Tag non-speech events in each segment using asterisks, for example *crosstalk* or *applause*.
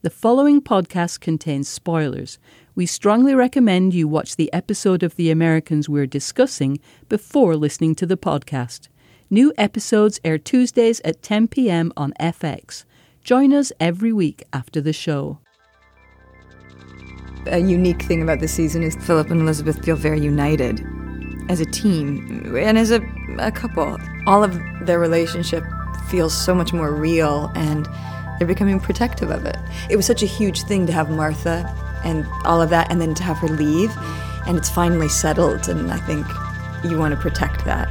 The following podcast contains spoilers. We strongly recommend you watch the episode of The Americans we're discussing before listening to the podcast. New episodes air Tuesdays at 10 pm on FX. Join us every week after the show. A unique thing about this season is Philip and Elizabeth feel very united as a team and as a, a couple. All of their relationship feels so much more real and they're becoming protective of it. It was such a huge thing to have Martha and all of that and then to have her leave and it's finally settled and I think you want to protect that.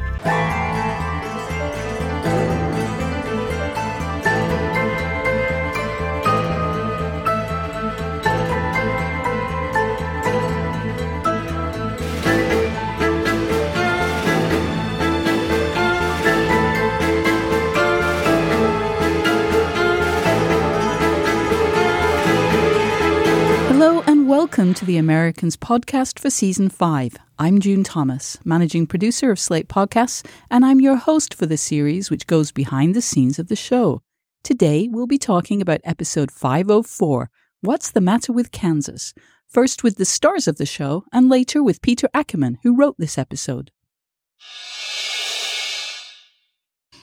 Welcome to the Americans podcast for season 5. I'm June Thomas, managing producer of Slate Podcasts, and I'm your host for the series which goes behind the scenes of the show. Today we'll be talking about episode 504 What's the Matter with Kansas? First with the stars of the show, and later with Peter Ackerman, who wrote this episode.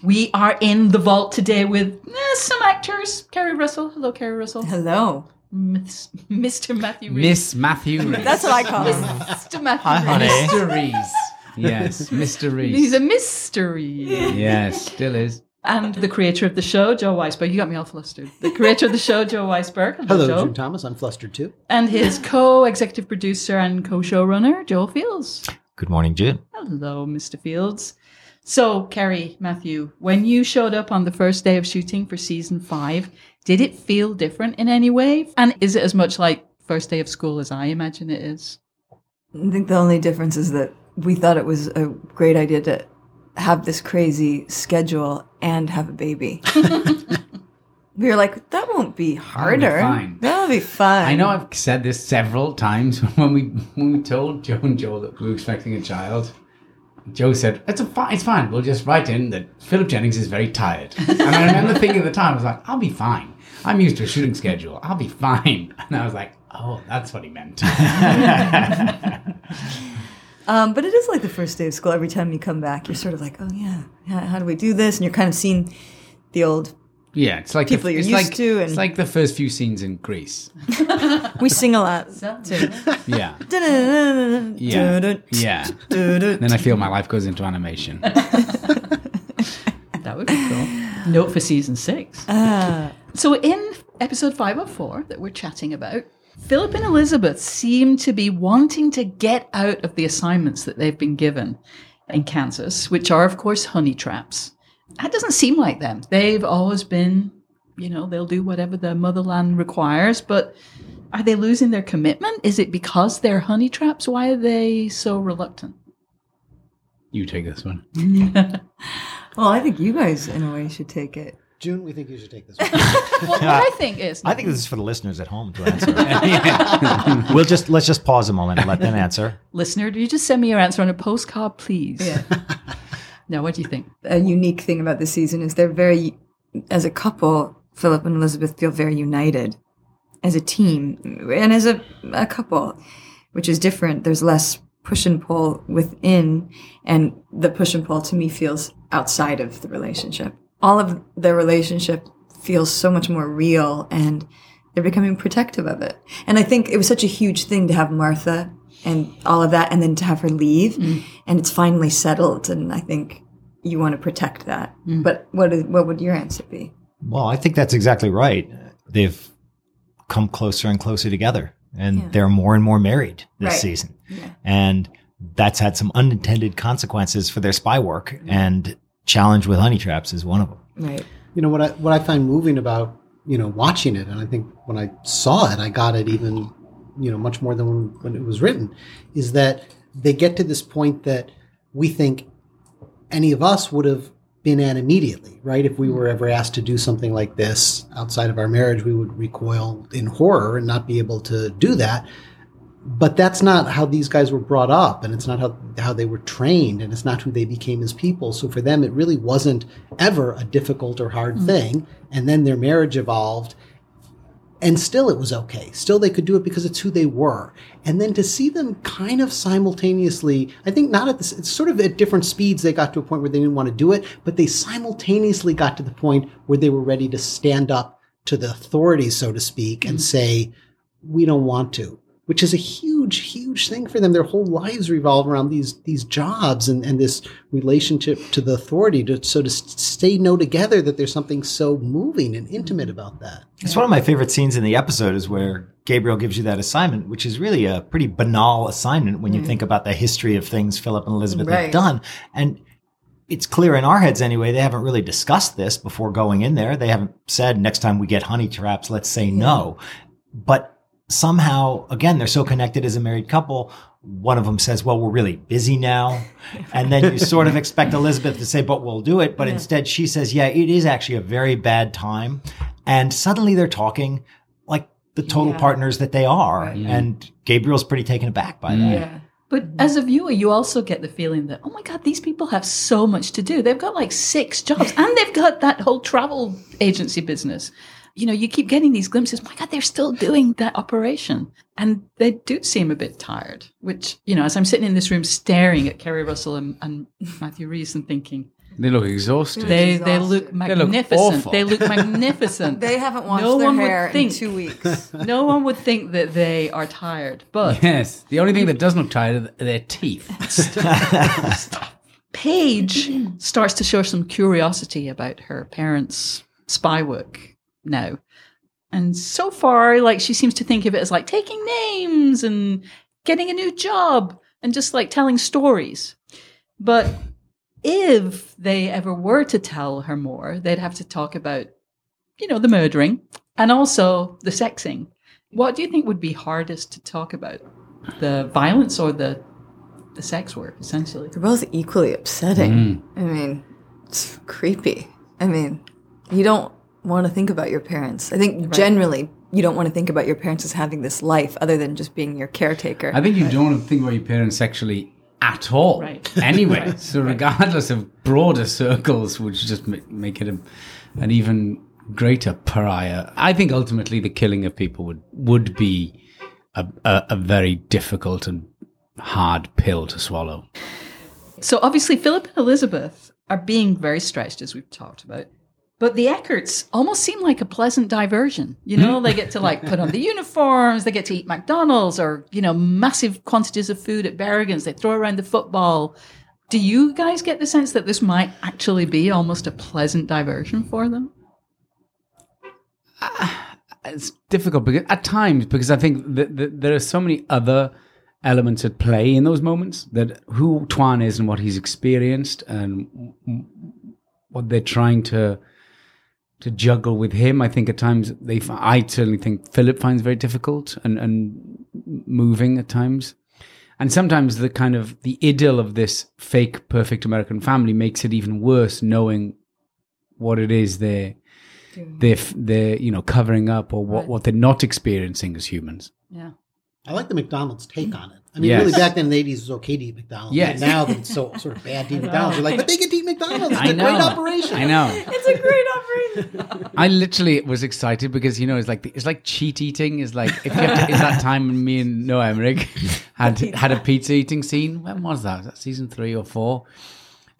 We are in the vault today with eh, some actors. Keri Russell. Hello, Keri Russell. Hello. Miss, *laughs* Mr. Matthew Rhys. Miss Matthew Rhys. *laughs* That's what I call him. Mr. Matthew Hi, honey. Rhys. Mr. Rhys. Yes, *laughs* Mr. Rhys. He's a mystery. yes, still is. And the creator of the show, Joe Weisberg. You got me all flustered. The creator of the show, Joe Weisberg. Hello, Joe. June Thomas. I'm flustered too. And his co-executive producer and co-showrunner, Joel Fields. Good morning, June. Hello, Mr. Fields. So, Keri, Matthew, when you showed up on the first day of shooting for season five, did it feel different in any way? And is it as much like first day of school as I imagine it is? I think the only difference is that we thought it was a great idea to have this crazy schedule and have a baby. *laughs* we were like, that won't be harder. fine. That'll be fun. I know I've said this several times *laughs* when we when we told Joe and Joel that we were expecting a child. Joe said, "It's a fine. It's fine. We'll just write in that Philip Jennings is very tired." And I remember thinking at the time, I was like, "I'll be fine. I'm used to a shooting schedule. I'll be fine." *laughs* And I was like, "Oh, that's what he meant." *laughs* Um, but it is like the first day of school. Every time you come back, you're sort of like, oh yeah, how, how do we do this? And you're kind of seeing the old. yeah, it's like People the, you're it's used like, to and- It's like the first few scenes in Grease. *laughs* We sing a lot. too. Yeah, yeah. yeah, yeah. Then I feel my life goes into animation. That would be cool. Note for season six. So, in episode 504 that we're chatting about, Philip and Elizabeth seem to be wanting to get out of the assignments that they've been given in Kansas, which are, of course, honey traps. That doesn't seem like them. They've always been, you know, they'll do whatever the motherland requires, but are they losing their commitment? Is it because they're honey traps? Why are they so reluctant? You take this one. *laughs* Well, I think you guys, in a way, should take it. June, we think you should take this *laughs* one. Well, what I think is, I think this is for the listeners at home to answer. *laughs* we'll just let's just pause a moment and let them answer. listener, do you just send me your answer on a postcard, please? Yeah. *laughs* now, what do you think? A unique thing about this season is they're very, as a couple, Philip and Elizabeth feel very united as a team and as a, a couple, which is different. There's less push and pull within, and the push and pull to me feels outside of the relationship. All of their relationship feels so much more real, and they're becoming protective of it. And I think it was such a huge thing to have Martha and all of that, and then to have her leave, mm. and it's finally settled. And I think you want to protect that. Mm. But what is, what would your answer be? Well, I think that's exactly right. They've come closer and closer together, and Yeah. they're more and more married this Right. season, and that's had some unintended consequences for their spy work. Mm. And challenge with honey traps is one of them. Right. you know what I what I find moving about you know watching it, and I think when I saw it, I got it even you know much more than when, when it was written, is that they get to this point that we think any of us would have been at immediately, right? If we were ever asked to do something like this outside of our marriage, we would recoil in horror and not be able to do that. But that's not how these guys were brought up, and it's not how, how they were trained, and it's not who they became as people. So for them, it really wasn't ever a difficult or hard mm-hmm. thing. And then their marriage evolved, and still it was okay. Still they could do it because it's who they were. And then to see them kind of simultaneously, I think not at this, it's sort of at different speeds they got to a point where they didn't want to do it, but they simultaneously got to the point where they were ready to stand up to the authorities, so to speak, and mm-hmm. say, we don't want to which is a huge, huge thing for them. Their whole lives revolve around these these jobs and, and this relationship to the authority. To, so to stay no together, that there's something so moving and intimate mm-hmm. about that. It's one of my favorite scenes in the episode is where Gabriel gives you that assignment, which is really a pretty banal assignment when you mm-hmm. think about the history of things Philip and Elizabeth have done. And it's clear in our heads anyway, they haven't really discussed this before going in there. They haven't said next time we get honey traps, let's say no. But somehow, again, they're so connected as a married couple. One of them says, well, we're really busy now. And then you sort of expect Elizabeth to say, but we'll do it. But instead she says, yeah, it is actually a very bad time. And suddenly they're talking like the total Yeah. partners that they are. And Gabriel's pretty taken aback by that. Mm. Yeah. But as a viewer, you also get the feeling that, oh my God, these people have so much to do. They've got like six jobs and they've got that whole travel agency business. You know, you keep getting these glimpses. My God, they're still doing that operation. And they do seem a bit tired, which, you know, as I'm sitting in this room staring at Keri Russell and, and Matthew Rhys and thinking, They look exhausted. they, they look Exhausted. look magnificent. awful. They look *laughs* magnificent. They haven't washed No their one would hair in think. two weeks. *laughs* no one would think that they are tired, but yes. The only thing that doesn't look tired are their teeth. *laughs* Paige starts to show some curiosity about her parents' spy work now. And so far, like she seems to think of it as like taking names and getting a new job and just like telling stories. But if they ever were to tell her more, they'd have to talk about, you know, the murdering and also the sexing. What do you think would be hardest to talk about? The violence or the the sex work, essentially? They're both equally upsetting. Mm. I mean, it's creepy. I mean, you don't want to think about your parents. I think generally you don't want to think about your parents as having this life other than just being your caretaker. I think you don't want to think about your parents actually at all. Right. *laughs* Anyway, so regardless of broader circles, which just make it a, an even greater pariah, I think ultimately the killing of people would would be a, a, a very difficult and hard pill to swallow. So obviously, Philip and Elizabeth are being very stretched, as we've talked about. But the Eckerts almost seem like a pleasant diversion. You know, they get to like put on the *laughs* uniforms, they get to eat McDonald's or, you know, massive quantities of food at Berrigan's, they throw around the football. Do you guys get the sense that this might actually be almost a pleasant diversion for them? Uh, it's difficult because at times because I think that, that there are so many other elements at play in those moments that who Tuan is and what he's experienced and what they're trying to to juggle with him. I think at times they, I certainly think Philip finds very difficult and and moving at times. And sometimes the kind of the idyll of this fake perfect American family makes it even worse knowing what it is they're they're they're you know covering up or what, what they're not experiencing as humans. Yeah. I like the McDonald's take mm. on it. I mean, Yes. really, back then in the 80s, it was okay to eat McDonald's. Yes. But now that it's so sort of bad to eat *laughs* McDonald's, you're like, but they get to eat McDonald's. It's I a know. great operation. I know. *laughs* it's a great operation. I literally was excited because you know it's like it's like cheat eating is like if you have to, is that time when me and Noah Emmerich had had a pizza eating scene. When was that? Was that season three or four?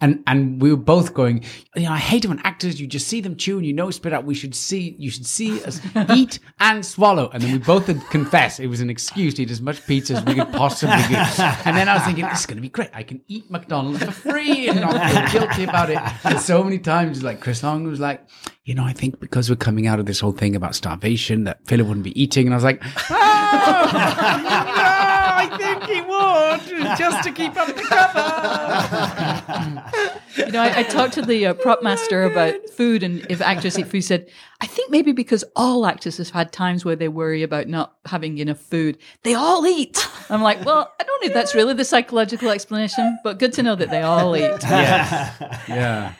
And and we were both going. You know, I hate it when actors you just see them chew and you know spit out. We should see you should see us eat and swallow. And then we both had confessed it was an excuse to eat as much pizza as we could possibly get. And then I was thinking this is going to be great. I can eat McDonald's for free and not feel guilty about it. And so many times, like Chris Long was like, you know, I think because we're coming out of this whole thing about starvation that Philip wouldn't be eating. And I was like, oh, no, I think he would just to keep up the cover. You know, I, I talked to the uh, prop master about food and if actors eat food. Said, I think maybe because all actors have had times where they worry about not having enough food, they all eat. I'm like, well, I don't know if that's really the psychological explanation, but good to know that they all eat. Yeah. yeah.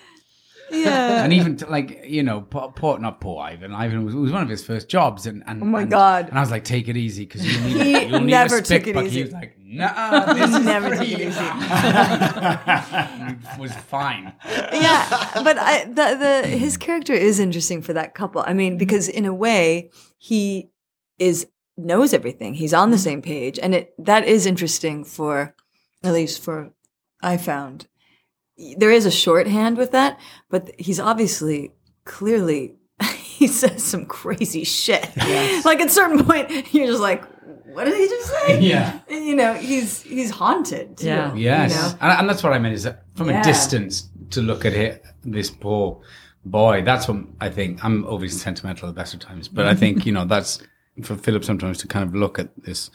And even to, like, you know, poor, poor, not poor Ivan. Ivan was, was one of his first jobs. And, and Oh my and- God. And I was like, take it easy because *laughs* you'll need, He you'll need never a took it easy. he was like, Nah, *laughs* this is Never pretty- took it easy. *laughs* was fine. yeah, but I, the the his character is interesting for that couple. I mean, because in a way, he is knows everything. He's on the mm-hmm. same page, and it that is interesting for at least for I found there is a shorthand with that, but he's obviously clearly *laughs* he says some crazy shit. Like at a certain point, you're just like, what did he just say? Yeah. You know, he's he's haunted. Too, Yeah. Yes, You know? and, and that's what I meant is that from Yeah. a distance to look at it, this poor boy. That's what I think. I'm overly sentimental at the best of times, but I *laughs* think you know that's for Philip sometimes to kind of look at this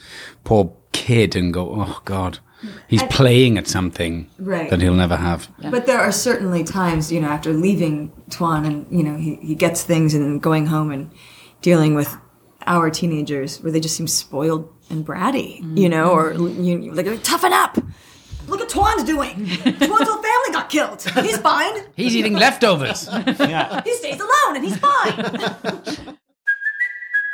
poor kid and go, "Oh God, he's playing at something Right. that he'll never have." But there are certainly times, you know, after leaving Tuan and, you know, he, he gets things and going home and dealing with our teenagers where they just seem spoiled and bratty, you mm. know, or you, like, toughen up. Look at Tuan's doing. Tuan's whole family got killed. He's fine. He's eating leftovers. yeah. *laughs* He stays alone and he's fine. *laughs*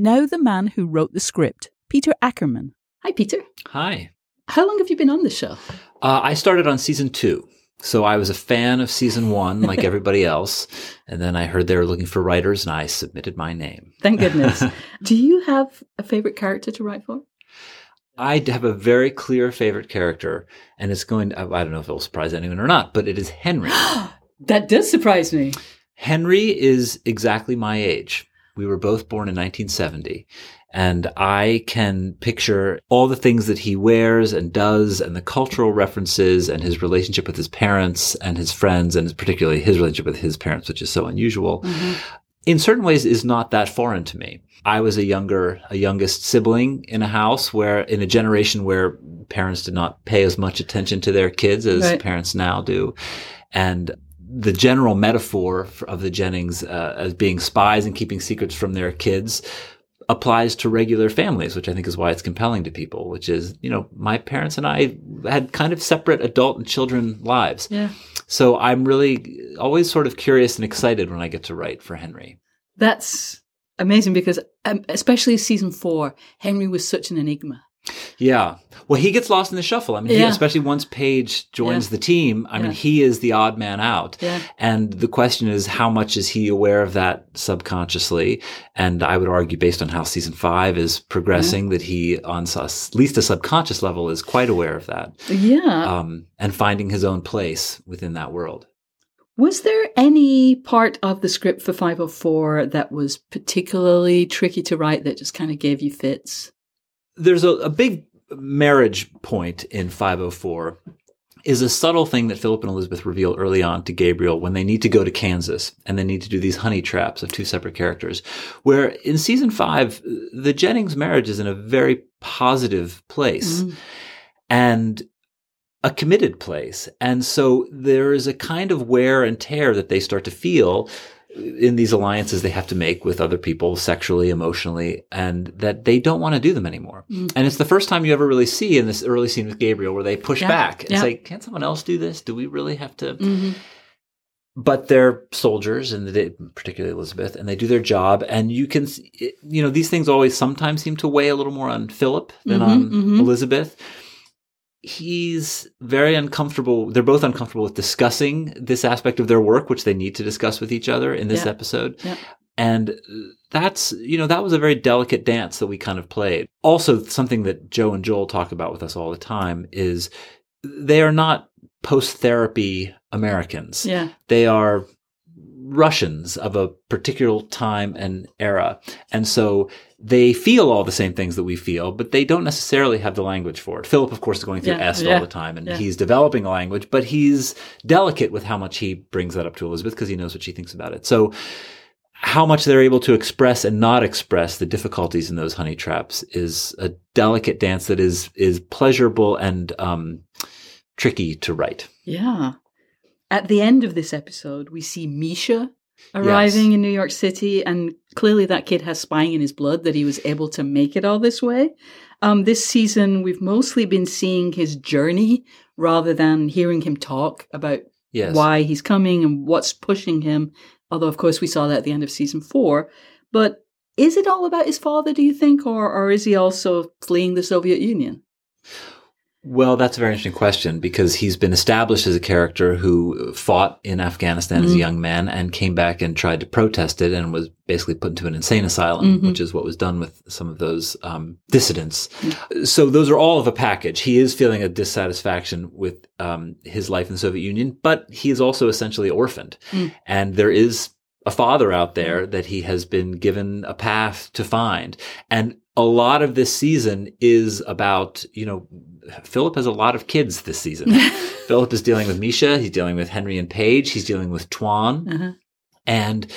Now, the man who wrote the script, Peter Ackerman. Hi, Peter. Hi. How long have you been on the show? Uh, I started on season two. So I was a fan of season one, like *laughs* everybody else. And then I heard they were looking for writers and I submitted my name. Thank goodness. *laughs* Do you have a favorite character to write for? I have a very clear favorite character and it's going to, I don't know if it will surprise anyone or not, but it is Henry. *gasps* That does surprise me. Henry is exactly my age. We were both born in 1970. And I can picture all the things that he wears and does and the cultural references and his relationship with his parents and his friends and particularly his relationship with his parents, which is so unusual. Mm-hmm. In certain ways is not that foreign to me. I was a younger, a youngest sibling in a house where, in a generation where parents did not pay as much attention to their kids as Right. parents now do. And the general metaphor of the Jennings uh, as being spies and keeping secrets from their kids applies to regular families, which I think is why it's compelling to people, which is, you know, my parents and I had kind of separate adult and children lives. Yeah. So I'm really always sort of curious and excited when I get to write for Henry. That's amazing because, um, especially season four, Henry was such an enigma. Yeah. Well, he gets lost in the shuffle. I mean, he, especially once Paige joins Yeah. the team, I mean, he is the odd man out. Yeah. And the question is, how much is he aware of that subconsciously? And I would argue, based on how season five is progressing, that he, on at least a subconscious level, is quite aware of that Yeah. um, and finding his own place within that world. Was there any part of the script for 504 that was particularly tricky to write that just kind of gave you fits? There's a, a big marriage point in 504 is a subtle thing that Philip and Elizabeth reveal early on to Gabriel when they need to go to Kansas and they need to do these honey traps of two separate characters. Where in season five, the Jennings marriage is in a very positive place mm-hmm. and a committed place. And so there is a kind of wear and tear that they start to feel in these alliances they have to make with other people sexually, emotionally, and that they don't want to do them anymore. Mm. And it's the first time you ever really see in this early scene with Gabriel where they push Yeah. back and Yeah. say, can't someone else do this? Do we really have to? Mm-hmm. But they're soldiers, and they, particularly Elizabeth, and they do their job. And you can, you know, these things always sometimes seem to weigh a little more on Philip than mm-hmm, on mm-hmm. Elizabeth he's very uncomfortable. They're both uncomfortable with discussing this aspect of their work, which they need to discuss with each other in this Yeah. episode. Yeah. And that's, you know, that was a very delicate dance that we kind of played. Also, something that Joe and Joel talk about with us all the time is they are not post therapy Americans. Yeah. They are Russians of a particular time and era. And so they feel all the same things that we feel, but they don't necessarily have the language for it. Philip, of course, is going through Yeah, est yeah, all the time and yeah. he's developing a language, but he's delicate with how much he brings that up to Elizabeth because he knows what she thinks about it. So how much they're able to express and not express the difficulties in those honey traps is a delicate dance that is is pleasurable and um, tricky to write. Yeah. At the end of this episode, we see Misha arriving Yes. in New York City, and clearly that kid has spying in his blood that he was able to make it all this way. Um, this season, we've mostly been seeing his journey rather than hearing him talk about Yes. why he's coming and what's pushing him. Although, of course, we saw that at the end of season four. But is it all about his father, do you think, or, or is he also fleeing the Soviet Union? Well, that's a very interesting question because he's been established as a character who fought in Afghanistan as a young man and came back and tried to protest it and was basically put into an insane asylum, which is what was done with some of those um, dissidents. So those are all of a package. He is feeling a dissatisfaction with um, his life in the Soviet Union, but he is also essentially orphaned. And there is a father out there that he has been given a path to find. And a lot of this season is about, you know, Philip has a lot of kids this season. *laughs* Philip is dealing with Misha, he's dealing with Henry and Paige, he's dealing with Tuan. Uh-huh. And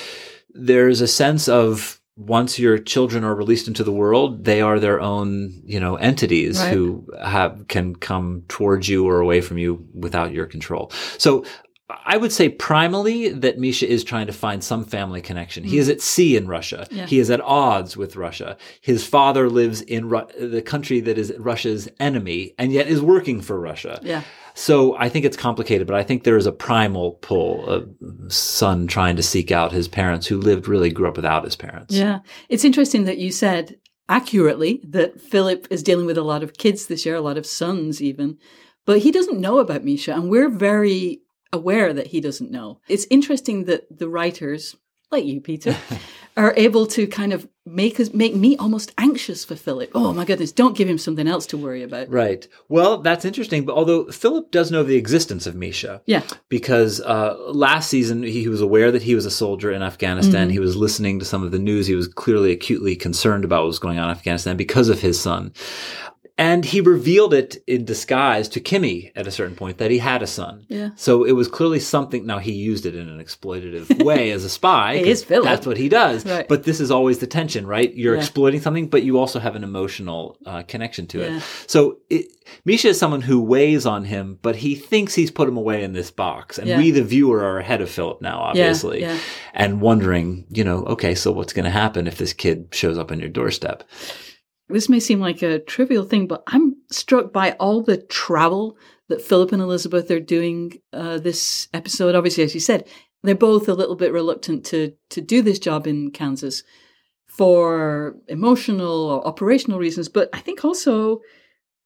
there's a sense of once your children are released into the world, they are their own, you know, entities Right. who have can come towards you or away from you without your control. So I would say primally that Misha is trying to find some family connection. He is at sea in Russia. Yeah. He is at odds with Russia. His father lives in Ru- the country that is Russia's enemy and yet is working for Russia. Yeah. So I think it's complicated, but I think there is a primal pull, a son trying to seek out his parents who lived really grew up without his parents. Yeah. It's interesting that you said accurately that Philip is dealing with a lot of kids this year, a lot of sons even, but he doesn't know about Misha, and we're very aware that he doesn't know. It's interesting that the writers, like you, Peter, *laughs* are able to kind of make us make me almost anxious for Philip. Oh my goodness, don't give him something else to worry about. Right. Well, that's interesting. But although Philip does know the existence of Misha, Yeah. because uh, last season he, he was aware that he was a soldier in Afghanistan. He was listening to some of the news. He was clearly acutely concerned about what was going on in Afghanistan because of his son. And he revealed it in disguise to Kimmy at a certain point that he had a son. Yeah. So it was clearly something. Now he used it in an exploitative *laughs* way as a spy. Is Philip. That's what he does. Right. But this is always the tension, right? You're Yeah. exploiting something, but you also have an emotional uh, connection to Yeah. it. So it, Misha is someone who weighs on him, but he thinks he's put him away in this box. And Yeah. we, the viewer, are ahead of Philip now, obviously, and wondering, you know, okay, so what's going to happen if this kid shows up on your doorstep? This may seem like a trivial thing, but I'm struck by all the travel that Philip and Elizabeth are doing uh, this episode. Obviously, as you said, they're both a little bit reluctant to to do this job in Kansas for emotional or operational reasons, but I think also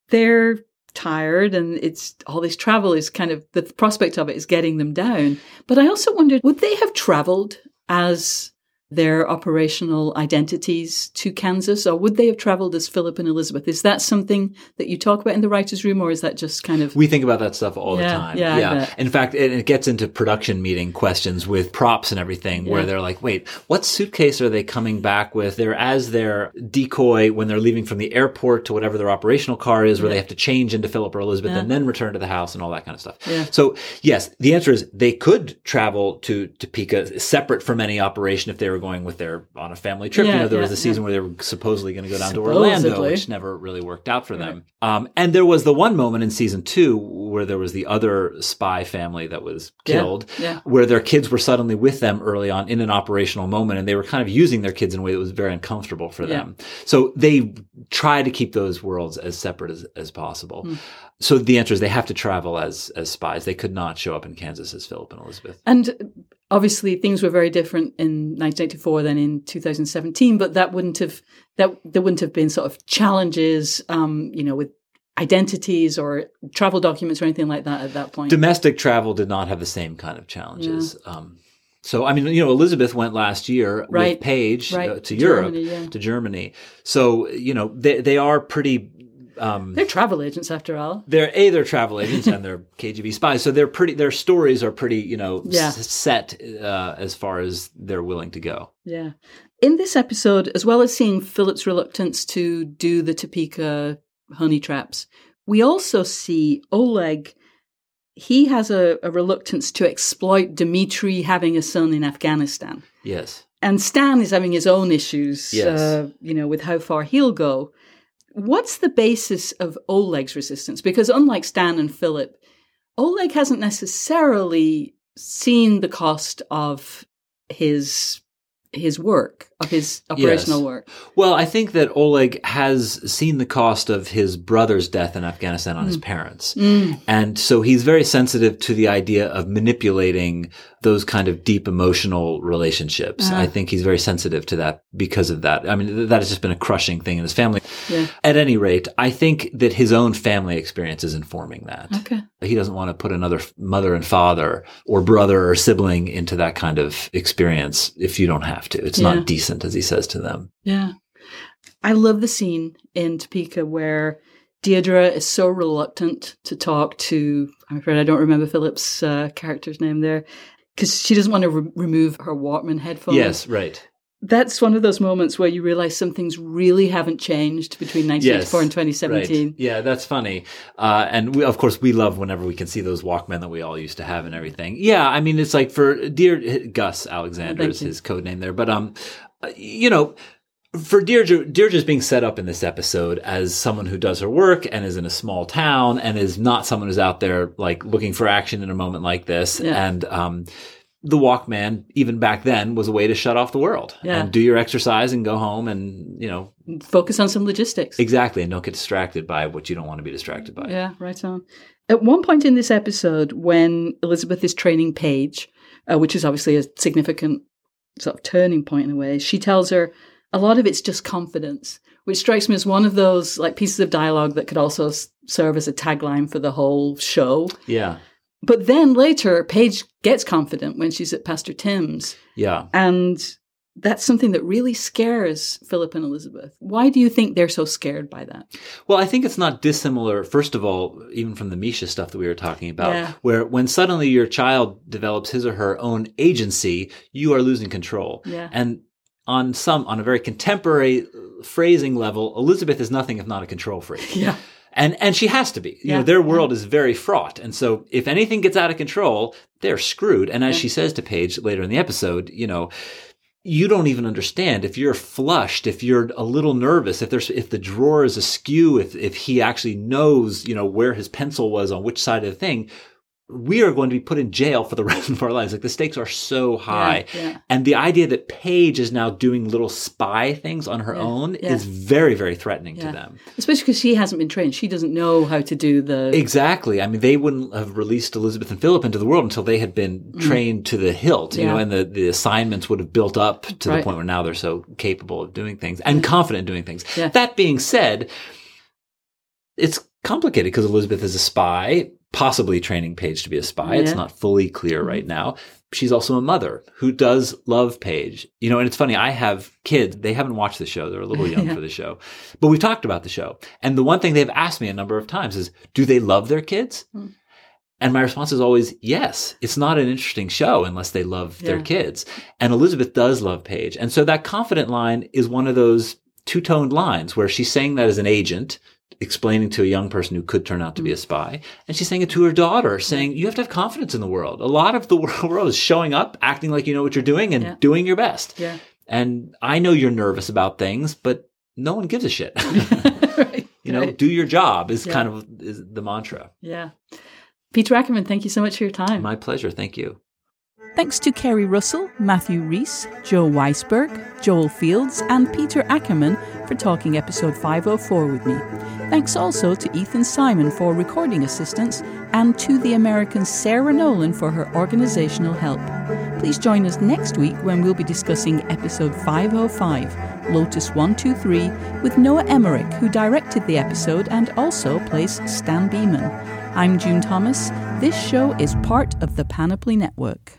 they're tired and it's all this travel is kind of the prospect of it is getting them down. But I also wondered would they have traveled as their operational identities to Kansas, or would they have traveled as Philip and Elizabeth? Is that something that you talk about in the writer's room, or is that just kind of We think about that stuff all Yeah, the time. yeah, bet. In fact, it, it gets into production meeting questions with props and everything where they're like, wait, what suitcase are they coming back with? They're as their decoy when they're leaving from the airport to whatever their operational car is where they have to change into Philip or Elizabeth and then return to the house and all that kind of stuff. Yeah. So yes, the answer is they could travel to Topeka separate from any operation if they were going with their on a family trip. you know, there was a season where they were supposedly going to go down to Orlando, which never really worked out for them. Um, and there was the one moment in season two where there was the other spy family that was Yeah, killed, yeah. where their kids were suddenly with them early on in an operational moment, and they were kind of using their kids in a way that was very uncomfortable for Yeah. them. So they try to keep those worlds as separate as, as possible. Hmm. So the answer is they have to travel as as spies. They could not show up in Kansas as Philip and Elizabeth. And obviously, things were very different in 1984 than in 2017. But that wouldn't have that there wouldn't have been sort of challenges, um, you know, with identities or travel documents or anything like that at that point. Domestic travel did not have the same kind of challenges. Um, so, I mean, you know, Elizabeth went last year Right. with Paige Right. uh, to, To Europe, Germany, yeah. to Germany. So, you know, they, they are pretty. Um, They're travel agents, after all. they're a they're travel agents and they're *laughs* KGB spies, so they're pretty. Their stories are pretty, you know, Yeah. s- set uh, as far as they're willing to go. Yeah. In this episode, as well as seeing Philip's reluctance to do the Topeka honey traps, we also see Oleg. He has a, a reluctance to exploit Dmitri having a son in Afghanistan. Yes. and Stan is having his own issues, Yes. uh, you know, with how far he'll go. What's the basis of Oleg's resistance? Because unlike Stan and Philip, Oleg hasn't necessarily seen the cost of his his work, of his operational Yes. work. Well, I think that Oleg has seen the cost of his brother's death in Afghanistan on Hmm. his parents. And so he's very sensitive to the idea of manipulating those kind of deep emotional relationships. Ah. I think he's very sensitive to that because of that. I mean, th- that has just been a crushing thing in his family. Yeah. At any rate, I think that his own family experience is informing that. Okay. He doesn't want to put another mother and father or brother or sibling into that kind of experience if you don't have to. It's Yeah. not decent, as he says to them. Yeah. I love the scene in Topeka where Deirdre is so reluctant to talk to, I'm afraid I don't remember Philip's uh, character's name there, because she doesn't want to re- remove her Walkman headphones. Yes, right. That's one of those moments where you realize some things really haven't changed between 1984 and 2017. Right. Yeah, that's funny. Uh, and we, of course, we love whenever we can see those Walkmen that we all used to have and everything. Yeah, I mean, it's like for dear Gus Alexander is his code name there, but um, uh, you know. For Deirdre, Deirdre's being set up in this episode as someone who does her work and is in a small town and is not someone who's out there like looking for action in a moment like this. Yeah. And um, the Walkman, even back then, was a way to shut off the world Yeah. and do your exercise and go home and you know Focus on some logistics. Exactly, and don't get distracted by what you don't want to be distracted by. Yeah, right on. At one point in this episode, when Elizabeth is training Paige, uh, which is obviously a significant sort of turning point in a way, she tells her a lot of it's just confidence, which strikes me as one of those like pieces of dialogue that could also s- serve as a tagline for the whole show. Yeah, But then later, Paige gets confident when she's at Pastor Tim's, yeah. and that's something that really scares Philip and Elizabeth. Why do you think they're so scared by that? Well, I think it's not dissimilar, first of all, even from the Misha stuff that we were talking about, Yeah. where when suddenly your child develops his or her own agency, you are losing control. Yeah. And on some, on a very contemporary uh, phrasing level, Elizabeth is nothing if not a control freak. *laughs* Yeah. And and she has to be. You Yeah. know, their world is very fraught. And so if anything gets out of control, they're screwed. And as she says to Paige later in the episode, you know, you don't even understand if you're flushed, if you're a little nervous, if there's if the drawer is askew, if if he actually knows, you know, where his pencil was on which side of the thing, we are going to be put in jail for the *laughs* rest of our lives. Like the stakes are so high. yeah. And the idea that Paige is now doing little spy things on her own yeah. is very, very threatening Yeah. to them. Especially because she hasn't been trained. She doesn't know how to do the. Exactly. I mean, they wouldn't have released Elizabeth and Philip into the world until they had been trained to the hilt, you Mm. Know, and the, the assignments would have built up to Right. the point where now they're so capable of doing things and confident in doing things. Yeah. That being said, it's complicated because Elizabeth is a spy, possibly training Paige to be a spy. It's not fully clear right mm-hmm. now. She's also a mother who does love Paige. You know, and it's funny, I have kids, they haven't watched the show. They're a little *laughs* young for the show. But we've talked about the show. And the one thing they've asked me a number of times is, do they love their kids? Hmm. And my response is always yes. It's not an interesting show unless they love their kids. And Elizabeth does love Paige. And so that confident line is one of those two toned lines where she's saying that as an agent, explaining to a young person who could turn out to be Mm. a spy. And she's saying it to her daughter, saying, you have to have confidence in the world. A lot of the *laughs* world is showing up, acting like you know what you're doing and Yeah. doing your best. Yeah. And I know you're nervous about things, but no one gives a shit. right. *laughs* *laughs* you know, right. do your job is Yeah. kind of is the mantra. Yeah. Peter Ackerman, thank you so much for your time. My pleasure. Thank you. Thanks to Keri Russell, Matthew Rhys, Joe Weisberg, Joel Fields, and Peter Ackerman for talking episode 504 with me. Thanks also to Ethan Simon for recording assistance and to the American Sarah Nolan for her organizational help. Please join us next week when we'll be discussing episode 505, Lotus 123, with Noah Emmerich, who directed the episode and also plays Stan Beeman. I'm June Thomas. This show is part of the Panoply Network.